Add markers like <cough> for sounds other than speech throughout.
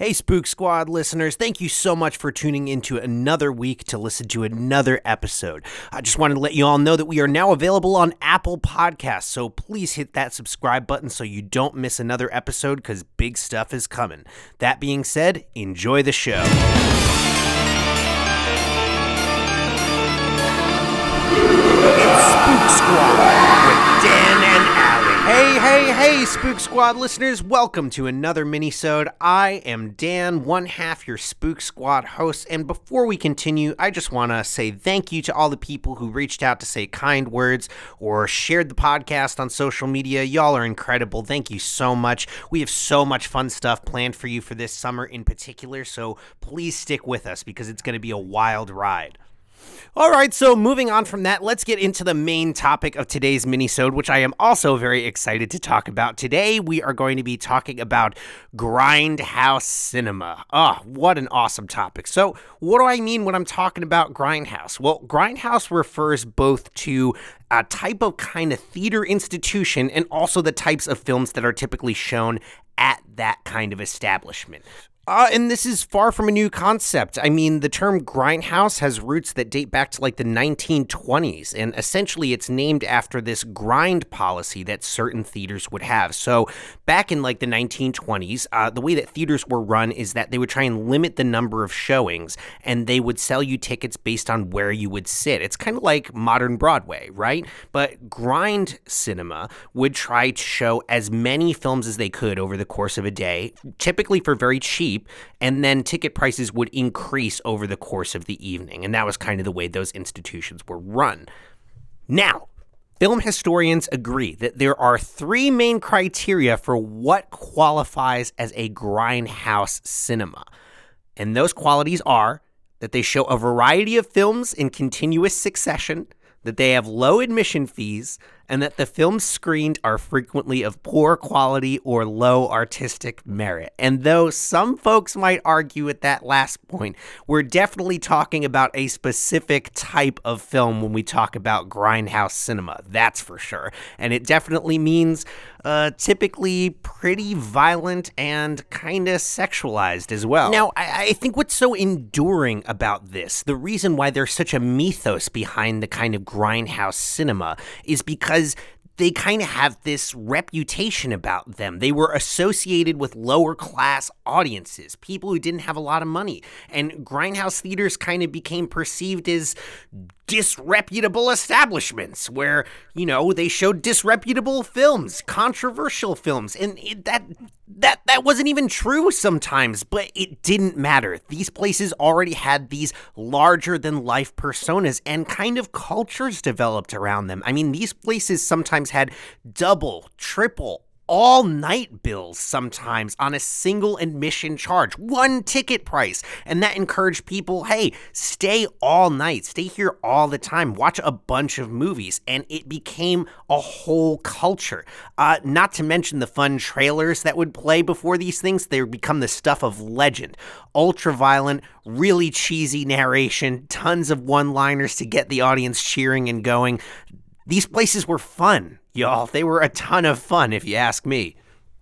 Hey, Spook Squad listeners, thank you so much for tuning into another week to listen to another episode. I just wanted to let you all know that we are now available on Apple Podcasts, so please hit that subscribe button so you don't miss another episode because big stuff is coming. That being said, enjoy the show. It's Spook Squad with Dan. Hey, hey, hey, Spook Squad listeners, welcome to another mini-sode. I am Dan, one half your Spook Squad host, and before we continue, I just want to say thank you to all the people who reached out to say kind words or shared the podcast on social media. Y'all are incredible. Thank you so much. We have so much fun stuff planned for you for this summer in particular, so please stick with us because it's going to be a wild ride. All right, so moving on from that, let's get into the main topic of today's minisode, which I am also very excited to talk about. Today, we are going to be talking about grindhouse cinema. Oh, what an awesome topic. So, what do I mean when I'm talking about grindhouse? Well, grindhouse refers both to a type of kind of theater institution and also the types of films that are typically shown at that kind of establishment. Uh, and this is far from a new concept. I mean, the term grindhouse has roots that date back to like the 1920s, and essentially it's named after this grind policy that certain theaters would have. So, back in like the 1920s, uh, the way that theaters were run is that they would try and limit the number of showings, and they would sell you tickets based on where you would sit. It's kind of like modern Broadway, right? But grind cinema would try to show as many films as they could over the course of a day, typically for very cheap and then ticket prices would increase over the course of the evening. And that was kind of the way those institutions were run. Now, film historians agree that there are three main criteria for what qualifies as a grindhouse cinema. And those qualities are that they show a variety of films in continuous succession, that they have low admission fees, and that the films screened are frequently of poor quality or low artistic merit. And though some folks might argue at that last point, we're definitely talking about a specific type of film when we talk about grindhouse cinema, that's for sure. And it definitely means uh, typically pretty violent and kind of sexualized as well. Now, I-, I think what's so enduring about this, the reason why there's such a mythos behind the kind of grindhouse cinema, is because because they kind of have this reputation about them. They were associated with lower class audiences, people who didn't have a lot of money. And grindhouse theaters kind of became perceived as disreputable establishments where, you know, they showed disreputable films, controversial films. And it, that that that wasn't even true sometimes, but it didn't matter. These places already had these larger than life personas and kind of cultures developed around them. I mean, these places sometimes had double, triple, all night bills sometimes on a single admission charge, one ticket price. And that encouraged people hey, stay all night, stay here all the time, watch a bunch of movies. And it became a whole culture. Uh, not to mention the fun trailers that would play before these things, they would become the stuff of legend. Ultra violent, really cheesy narration, tons of one liners to get the audience cheering and going. These places were fun, y'all. They were a ton of fun, if you ask me.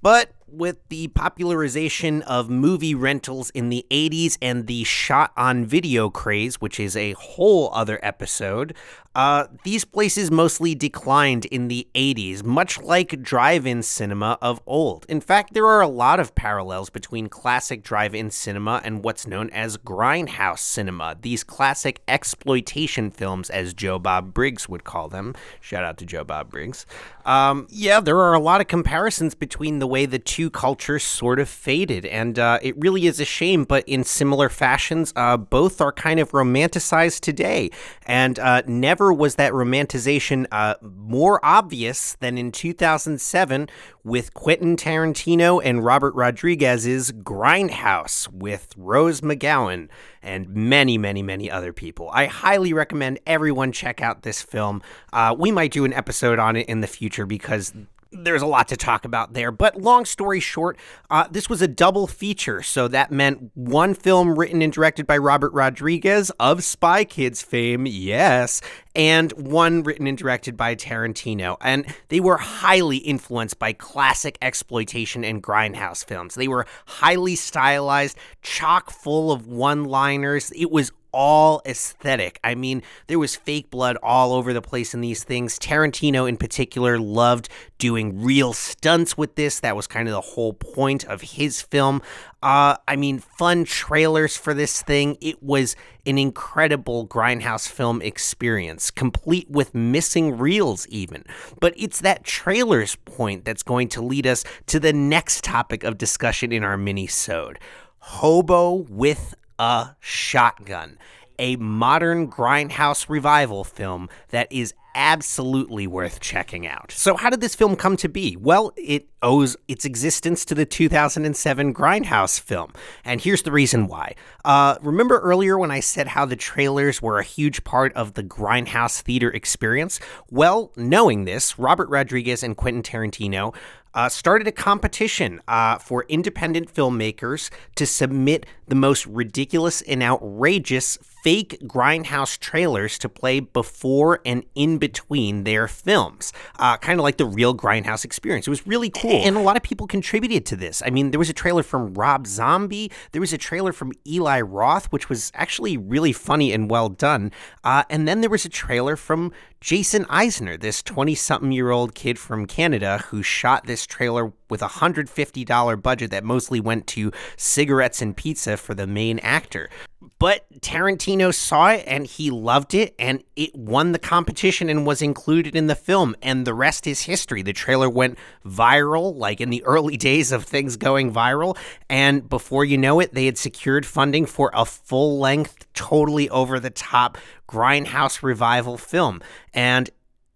But with the popularization of movie rentals in the 80s and the shot on video craze, which is a whole other episode, uh, these places mostly declined in the 80s, much like drive in cinema of old. In fact, there are a lot of parallels between classic drive in cinema and what's known as grindhouse cinema, these classic exploitation films, as Joe Bob Briggs would call them. Shout out to Joe Bob Briggs. Um, yeah, there are a lot of comparisons between the way the two cultures sort of faded, and uh, it really is a shame, but in similar fashions, uh, both are kind of romanticized today, and uh, never never was that romanticization uh, more obvious than in 2007 with Quentin Tarantino and Robert Rodriguez's Grindhouse with Rose McGowan and many, many, many other people. I highly recommend everyone check out this film. Uh, we might do an episode on it in the future because there's a lot to talk about there. But long story short, uh, this was a double feature. So that meant one film written and directed by Robert Rodriguez of Spy Kids fame, yes, and one written and directed by Tarantino. And they were highly influenced by classic exploitation and grindhouse films. They were highly stylized, chock full of one liners. It was all aesthetic. I mean, there was fake blood all over the place in these things. Tarantino, in particular, loved doing real stunts with this. That was kind of the whole point of his film. Uh, I mean, fun trailers for this thing. It was an incredible grindhouse film experience, complete with missing reels, even. But it's that trailers point that's going to lead us to the next topic of discussion in our mini-sode. Hobo with a Shotgun, a modern grindhouse revival film that is absolutely worth checking out. So, how did this film come to be? Well, it owes its existence to the 2007 Grindhouse film. And here's the reason why. Uh, remember earlier when I said how the trailers were a huge part of the Grindhouse theater experience? Well, knowing this, Robert Rodriguez and Quentin Tarantino uh, started a competition uh, for independent filmmakers to submit the most ridiculous and outrageous fake grindhouse trailers to play before and in between their films, uh, kind of like the real grindhouse experience. It was really cool, and a lot of people contributed to this. I mean, there was a trailer from Rob Zombie, there was a trailer from Eli Roth, which was actually really funny and well done, uh, and then there was a trailer from Jason Eisener, this 20 something year old kid from Canada who shot this trailer with a $150 budget that mostly went to cigarettes and pizza for the main actor. But Tarantino saw it and he loved it, and it won the competition and was included in the film. And the rest is history. The trailer went viral, like in the <laughs> early days of things going viral. And before you know it, they had secured funding for a full length, totally over the top grindhouse revival film. And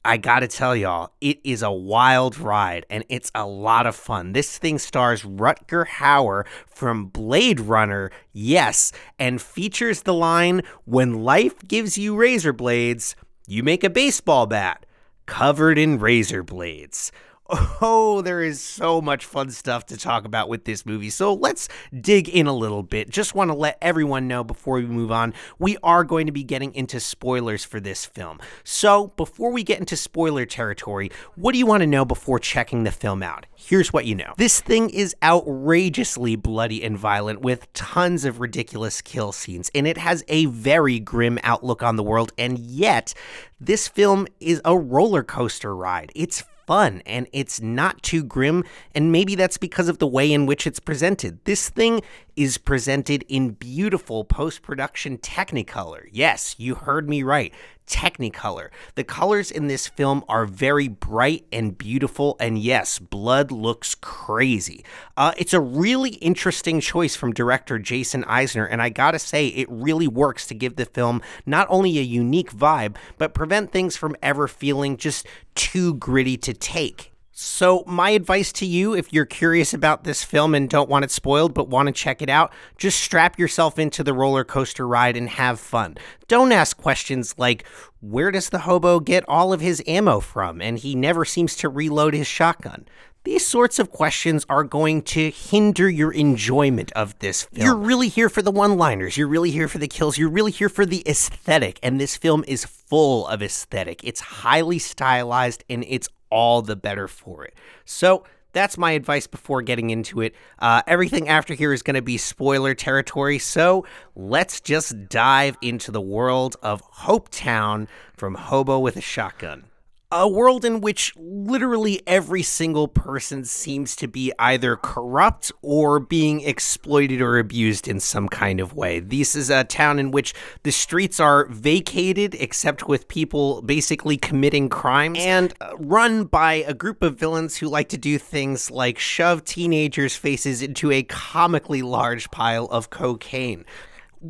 I gotta tell y'all, it is a wild ride and it's a lot of fun. This thing stars Rutger Hauer from Blade Runner, yes, and features the line When life gives you razor blades, you make a baseball bat covered in razor blades. Oh, there is so much fun stuff to talk about with this movie. So let's dig in a little bit. Just want to let everyone know before we move on, we are going to be getting into spoilers for this film. So before we get into spoiler territory, what do you want to know before checking the film out? Here's what you know this thing is outrageously bloody and violent with tons of ridiculous kill scenes, and it has a very grim outlook on the world, and yet, this film is a roller coaster ride. It's fun and it's not too grim, and maybe that's because of the way in which it's presented. This thing is presented in beautiful post production Technicolor. Yes, you heard me right. Technicolor. The colors in this film are very bright and beautiful, and yes, blood looks crazy. Uh, it's a really interesting choice from director Jason Eisener, and I gotta say, it really works to give the film not only a unique vibe, but prevent things from ever feeling just too gritty to take. So, my advice to you, if you're curious about this film and don't want it spoiled but want to check it out, just strap yourself into the roller coaster ride and have fun. Don't ask questions like, where does the hobo get all of his ammo from? And he never seems to reload his shotgun. These sorts of questions are going to hinder your enjoyment of this film. You're really here for the one liners, you're really here for the kills, you're really here for the aesthetic, and this film is full of aesthetic. It's highly stylized and it's all the better for it. So that's my advice before getting into it. Uh, everything after here is going to be spoiler territory, so let's just dive into the world of Hopetown from Hobo with a Shotgun a world in which literally every single person seems to be either corrupt or being exploited or abused in some kind of way. This is a town in which the streets are vacated except with people basically committing crimes and uh, run by a group of villains who like to do things like shove teenagers' faces into a comically large pile of cocaine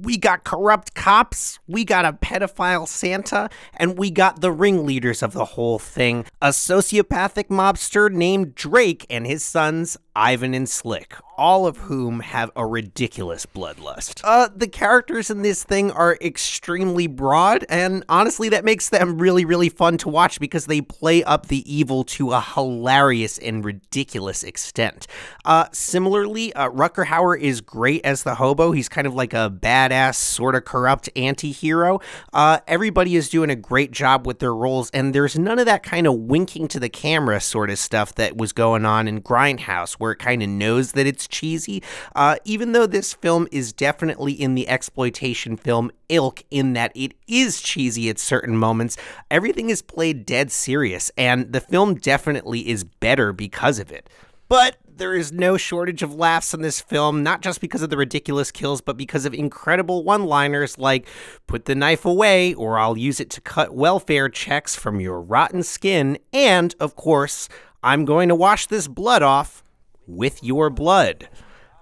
we got corrupt cops, we got a pedophile Santa, and we got the ringleaders of the whole thing. A sociopathic mobster named Drake and his sons, Ivan and Slick, all of whom have a ridiculous bloodlust. Uh, the characters in this thing are extremely broad, and honestly, that makes them really, really fun to watch because they play up the evil to a hilarious and ridiculous extent. Uh, similarly, uh, Rutger Hauer is great as the hobo. He's kind of like a badass, sort of corrupt anti hero. Uh, everybody is doing a great job with their roles, and there's none of that kind of winking to the camera sort of stuff that was going on in Grindhouse where it kind of knows that it's cheesy. Uh, even though this film is definitely in the exploitation film ilk in that it is cheesy at certain moments, everything is played dead serious, and the film definitely is better because of it. But there is no shortage of laughs in this film, not just because of the ridiculous kills, but because of incredible one liners like, put the knife away, or I'll use it to cut welfare checks from your rotten skin, and, of course, I'm going to wash this blood off with your blood.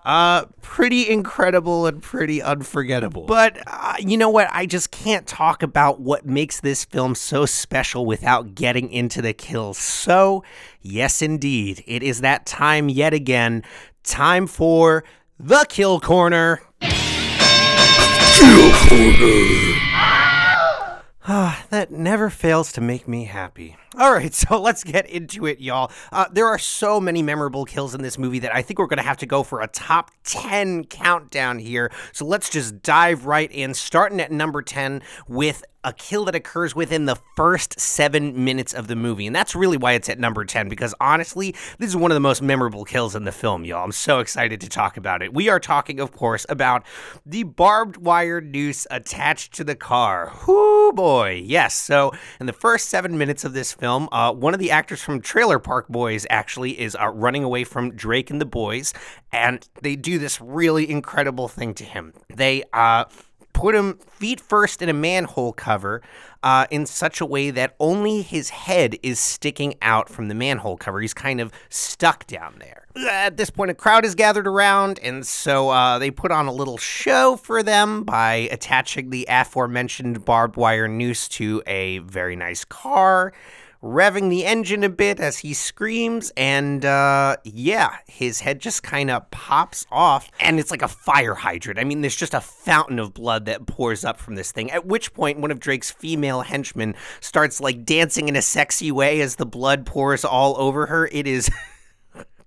Uh, pretty incredible and pretty unforgettable. But uh, you know what? I just can't talk about what makes this film so special without getting into the kills. So, yes, indeed, it is that time yet again. Time for the Kill Corner. Kill Corner. That never fails to make me happy. All right, <laughs> so let's get into it, y'all. Uh, there are so many memorable kills in this movie that I think we're going to have to go for a top 10 countdown here. So let's just dive right in, starting at number 10 with a kill that occurs within the first seven minutes of the movie. And that's really why it's at number 10, because honestly, this is one of the most memorable kills in the film, y'all. I'm so excited to talk about it. We are talking, of course, about the barbed wire noose attached to the car. Whoo boy. Yes. So, in the first seven minutes of this film, uh, one of the actors from Trailer Park Boys actually is uh, running away from Drake and the boys, and they do this really incredible thing to him. They, uh, put him feet first in a manhole cover uh, in such a way that only his head is sticking out from the manhole cover. He's kind of stuck down there. At this point, a crowd is gathered around, and so uh, they put on a little show for them by attaching the aforementioned barbed wire noose to a very nice car revving the engine a bit as he screams, and uh, yeah, his head just kind of pops off, and it's like a fire hydrant. I mean, there's just a fountain of blood that pours up from this thing. At which point, one of Drake's female henchmen starts like dancing in a sexy way as the blood pours all over her. It is. <laughs>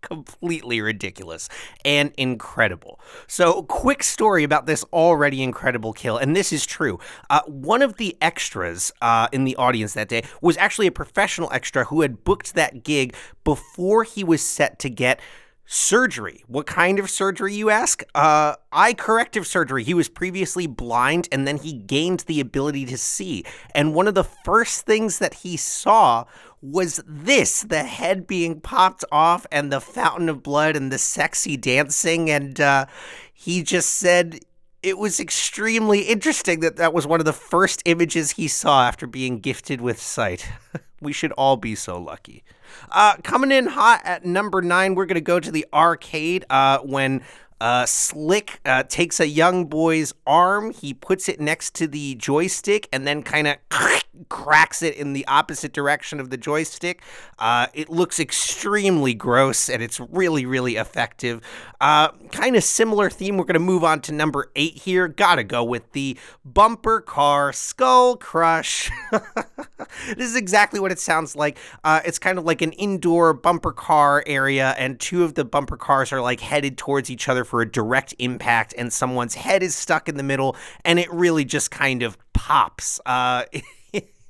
completely ridiculous and incredible. So, quick story about this already incredible kill, and this is true. Uh, one of the extras uh, in the audience that day was actually a professional extra who had booked that gig before he was set to get surgery. What kind of surgery, you ask? Uh, eye corrective surgery. He was previously blind and then he gained the ability to see. And one of the first things that he saw was this the head being popped off and the fountain of blood and the sexy dancing. And uh, he just said it was extremely interesting that that was one of the first images he saw after being gifted with sight. <laughs> we should all be so lucky. Uh, coming in hot at number nine, we're going to go to the arcade uh, when uh, Slick uh, takes a young boy's arm, he puts it next to the joystick, and then kind of <laughs> cracks it in the opposite direction of the joystick. Uh, it looks extremely gross, and it's really, really effective. Uh, kind of similar theme. We're going to move on to number eight here. Gotta go with the bumper car skull crush. <laughs> this is exactly what it sounds like. Uh, it's kind of like an indoor bumper car area, and two of the bumper cars are like headed towards each other for a direct impact, and someone's head is stuck in the middle, and it really just kind of pops. Uh, <laughs>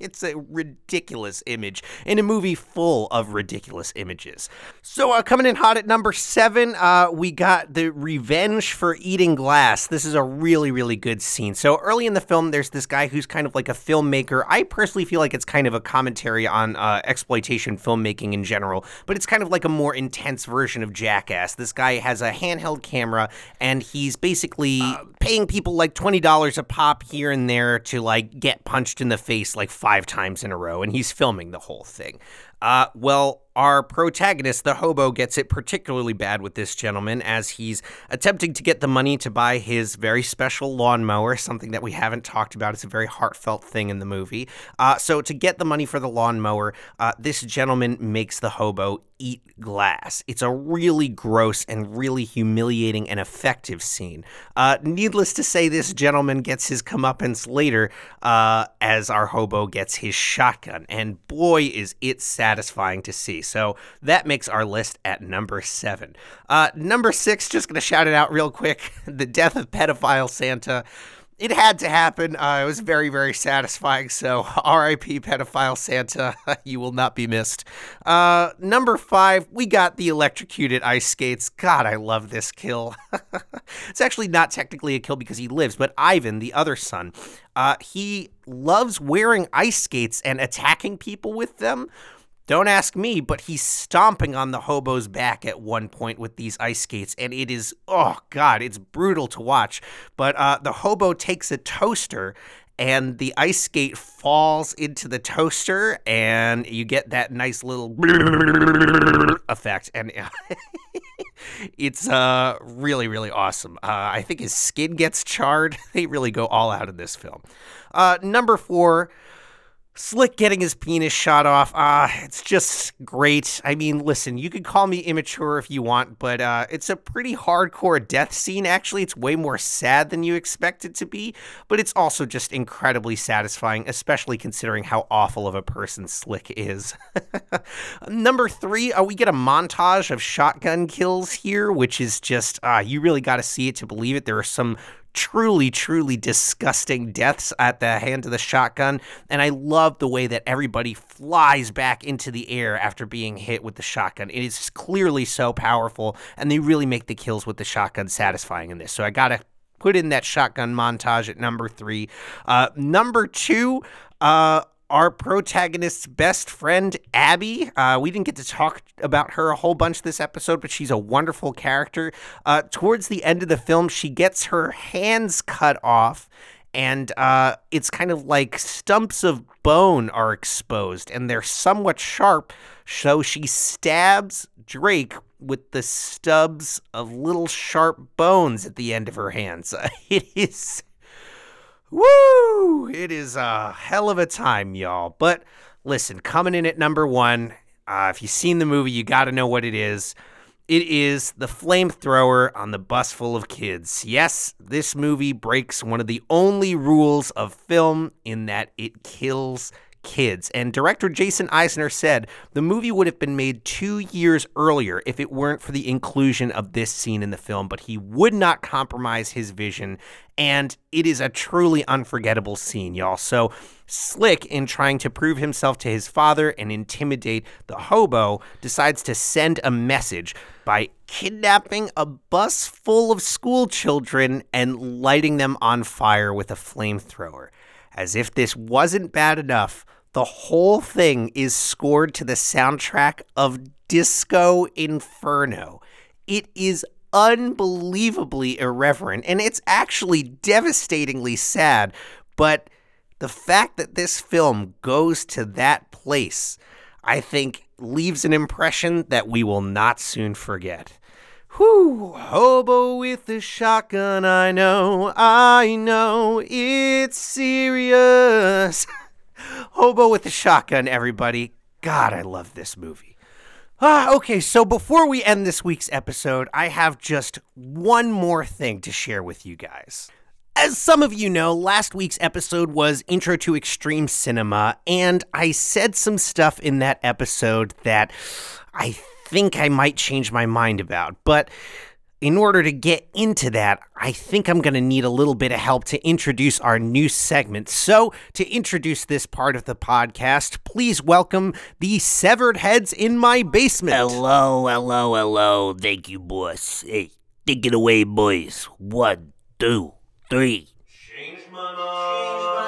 <laughs> It's a ridiculous image in a movie full of ridiculous images. So, uh, coming in hot at number seven, uh, we got the revenge for eating glass. This is a really, really good scene. So, early in the film, there's this guy who's kind of like a filmmaker. I personally feel like it's kind of a commentary on uh, exploitation filmmaking in general, but it's kind of like a more intense version of Jackass. This guy has a handheld camera and he's basically uh, paying people like $20 a pop here and there to like get punched in the face like five times in a row, and he's filming the whole thing. Uh, well, Our protagonist, the hobo, gets it particularly bad with this gentleman as he's attempting to get the money to buy his very special lawnmower, something that we haven't talked about. It's a very heartfelt thing in the movie. Uh, so, to get the money for the lawnmower, uh, this gentleman makes the hobo eat glass. It's a really gross and really humiliating and effective scene. Uh, needless to say, this gentleman gets his comeuppance later uh, as our hobo gets his shotgun, and boy, is it satisfying to see. So that makes our list at number seven. Uh, number six, just gonna shout it out real quick: <laughs> the death of pedophile Santa it had to happen. Uh, it was very, very satisfying. So, <laughs> R.I.P. pedophile Santa, <laughs> you will not be missed. Uh, number five, we got the electrocuted ice skates. God, I love this kill. it's actually not technically a kill because he lives, but Ivan, the other son, uh, he loves wearing ice skates and attacking people with them. Don't ask me, but he's stomping on the hobo's back at one point with these ice skates, and it is, oh God, it's brutal to watch. But uh, the hobo takes a toaster and the ice skate falls into the toaster and you get that nice little <laughs> effect and <laughs> it's uh really really awesome. Uh, i think his skin gets charred. <laughs> They really go all out in this film. Uh, number four Slick getting his penis shot off, ah, uh, it's just great. I mean, listen, you could call me immature if you want, but uh, it's a pretty hardcore death scene. Actually, it's way more sad than you expect it to be, but it's also just incredibly satisfying, especially considering how awful of a person Slick is. <laughs> Number three, uh, we get a montage of shotgun kills here, which is just, uh, you really got to see it to believe it. There are some truly, truly disgusting deaths at the hand of the shotgun. And I love the way that everybody flies back into the air after being hit with the shotgun. It is clearly so powerful, and they really make the kills with the shotgun satisfying in this. So I gotta put in that shotgun montage at number three. Uh, number two, uh, our protagonist's best friend, Abby. Uh, we didn't get to talk about her a whole bunch this episode, but she's a wonderful character. Uh, towards the end of the film, she gets her hands cut off, and uh, it's kind of like stumps of bone are exposed, and they're somewhat sharp. So she stabs Drake with the stubs of little sharp bones at the end of her hands. <laughs> it is Woo! It is a hell of a time, y'all. But listen, coming in at number one, uh, if you've seen the movie, you got to know what it is. It is the flamethrower on the bus full of kids. Yes, this movie breaks one of the only rules of film in that it kills kids. And director Jason Eisener said the movie would have been made two years earlier if it weren't for the inclusion of this scene in the film, but he would not compromise his vision. And it is a truly unforgettable scene, y'all. So, Slick, in trying to prove himself to his father and intimidate the hobo, decides to send a message by kidnapping a bus full of school children and lighting them on fire with a flamethrower. As if this wasn't bad enough, the whole thing is scored to the soundtrack of Disco Inferno. It is unbelievably irreverent and it's actually devastatingly sad, but the fact that this film goes to that place, I think, leaves an impression that we will not soon forget. Whew, hobo with the shotgun, I know, I know, it's serious. <laughs> hobo with a shotgun, everybody. God, I love this movie. Ah, okay, so before we end this week's episode, I have just one more thing to share with you guys. As some of you know, last week's episode was Intro to Extreme Cinema, and I said some stuff in that episode that I think I might change my mind about. But in order to get into that, I think I'm going to need a little bit of help to introduce our new segment. So, to introduce this part of the podcast, please welcome the severed heads in my basement. Hello, hello, hello. Thank you, boss. Hey, take it away, boys. One, two, three. Change my mind. I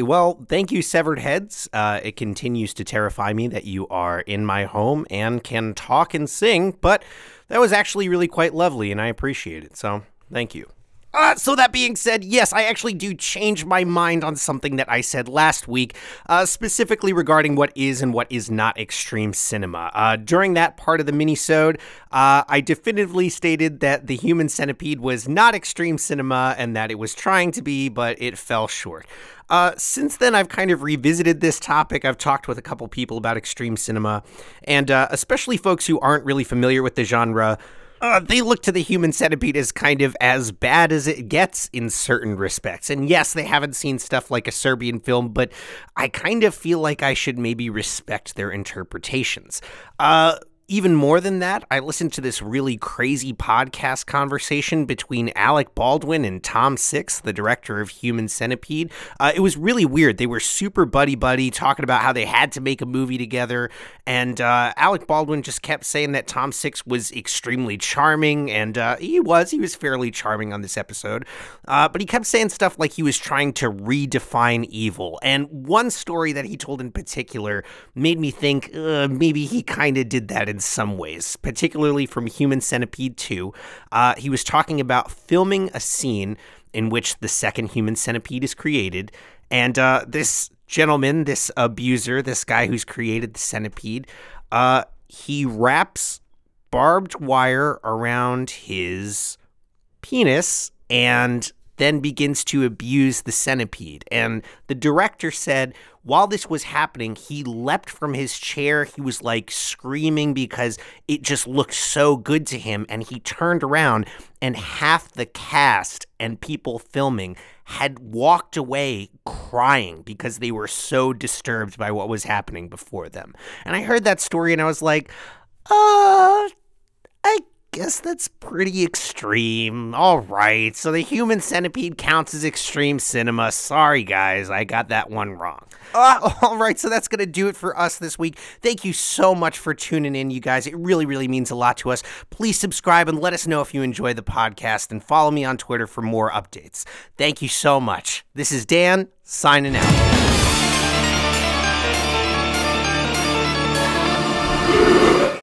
Okay, well, thank you, Severed Heads. Uh, it continues to terrify me that you are in my home and can talk and sing, but that was actually really quite lovely, and I appreciate it. So, thank you. Uh, so that being said, yes, I actually do change my mind on something that I said last week, uh, specifically regarding what is and what is not extreme cinema. Uh, during that part of the minisode, uh, I definitively stated that the Human Centipede was not extreme cinema and that it was trying to be, but it fell short. Uh, since then, I've kind of revisited this topic. I've talked with a couple people about extreme cinema, and uh, especially folks who aren't really familiar with the genre uh, they look to the human centipede as kind of as bad as it gets in certain respects. And yes, they haven't seen stuff like a Serbian film, but I kind of feel like I should maybe respect their interpretations. Uh, even more than that, I listened to this really crazy podcast conversation between Alec Baldwin and Tom Six, the director of Human Centipede. Uh, it was really weird. They were super buddy buddy, talking about how they had to make a movie together. And uh, Alec Baldwin just kept saying that Tom Six was extremely charming, and uh, he was. He was fairly charming on this episode. Uh, but he kept saying stuff like he was trying to redefine evil. And one story that he told in particular made me think uh, maybe he kind of did that in some ways, particularly from Human Centipede 2. Uh, he was talking about filming a scene in which the second human centipede is created. And uh, this gentleman, this abuser, this guy who's created the centipede, uh, he wraps barbed wire around his penis and then begins to abuse the centipede. And the director said while this was happening, he leapt from his chair. He was like screaming because it just looked so good to him. And he turned around, and half the cast and people filming had walked away crying because they were so disturbed by what was happening before them. And I heard that story and I was like, I guess that's pretty extreme. All right, so the human centipede counts as extreme cinema. Sorry, guys, I got that one wrong. Uh, <laughs> all right, so that's going to do it for us this week. Thank you so much for tuning in, you guys. It really, really means a lot to us. Please subscribe and let us know if you enjoy the podcast and follow me on Twitter for more updates. Thank you so much. This is Dan signing out.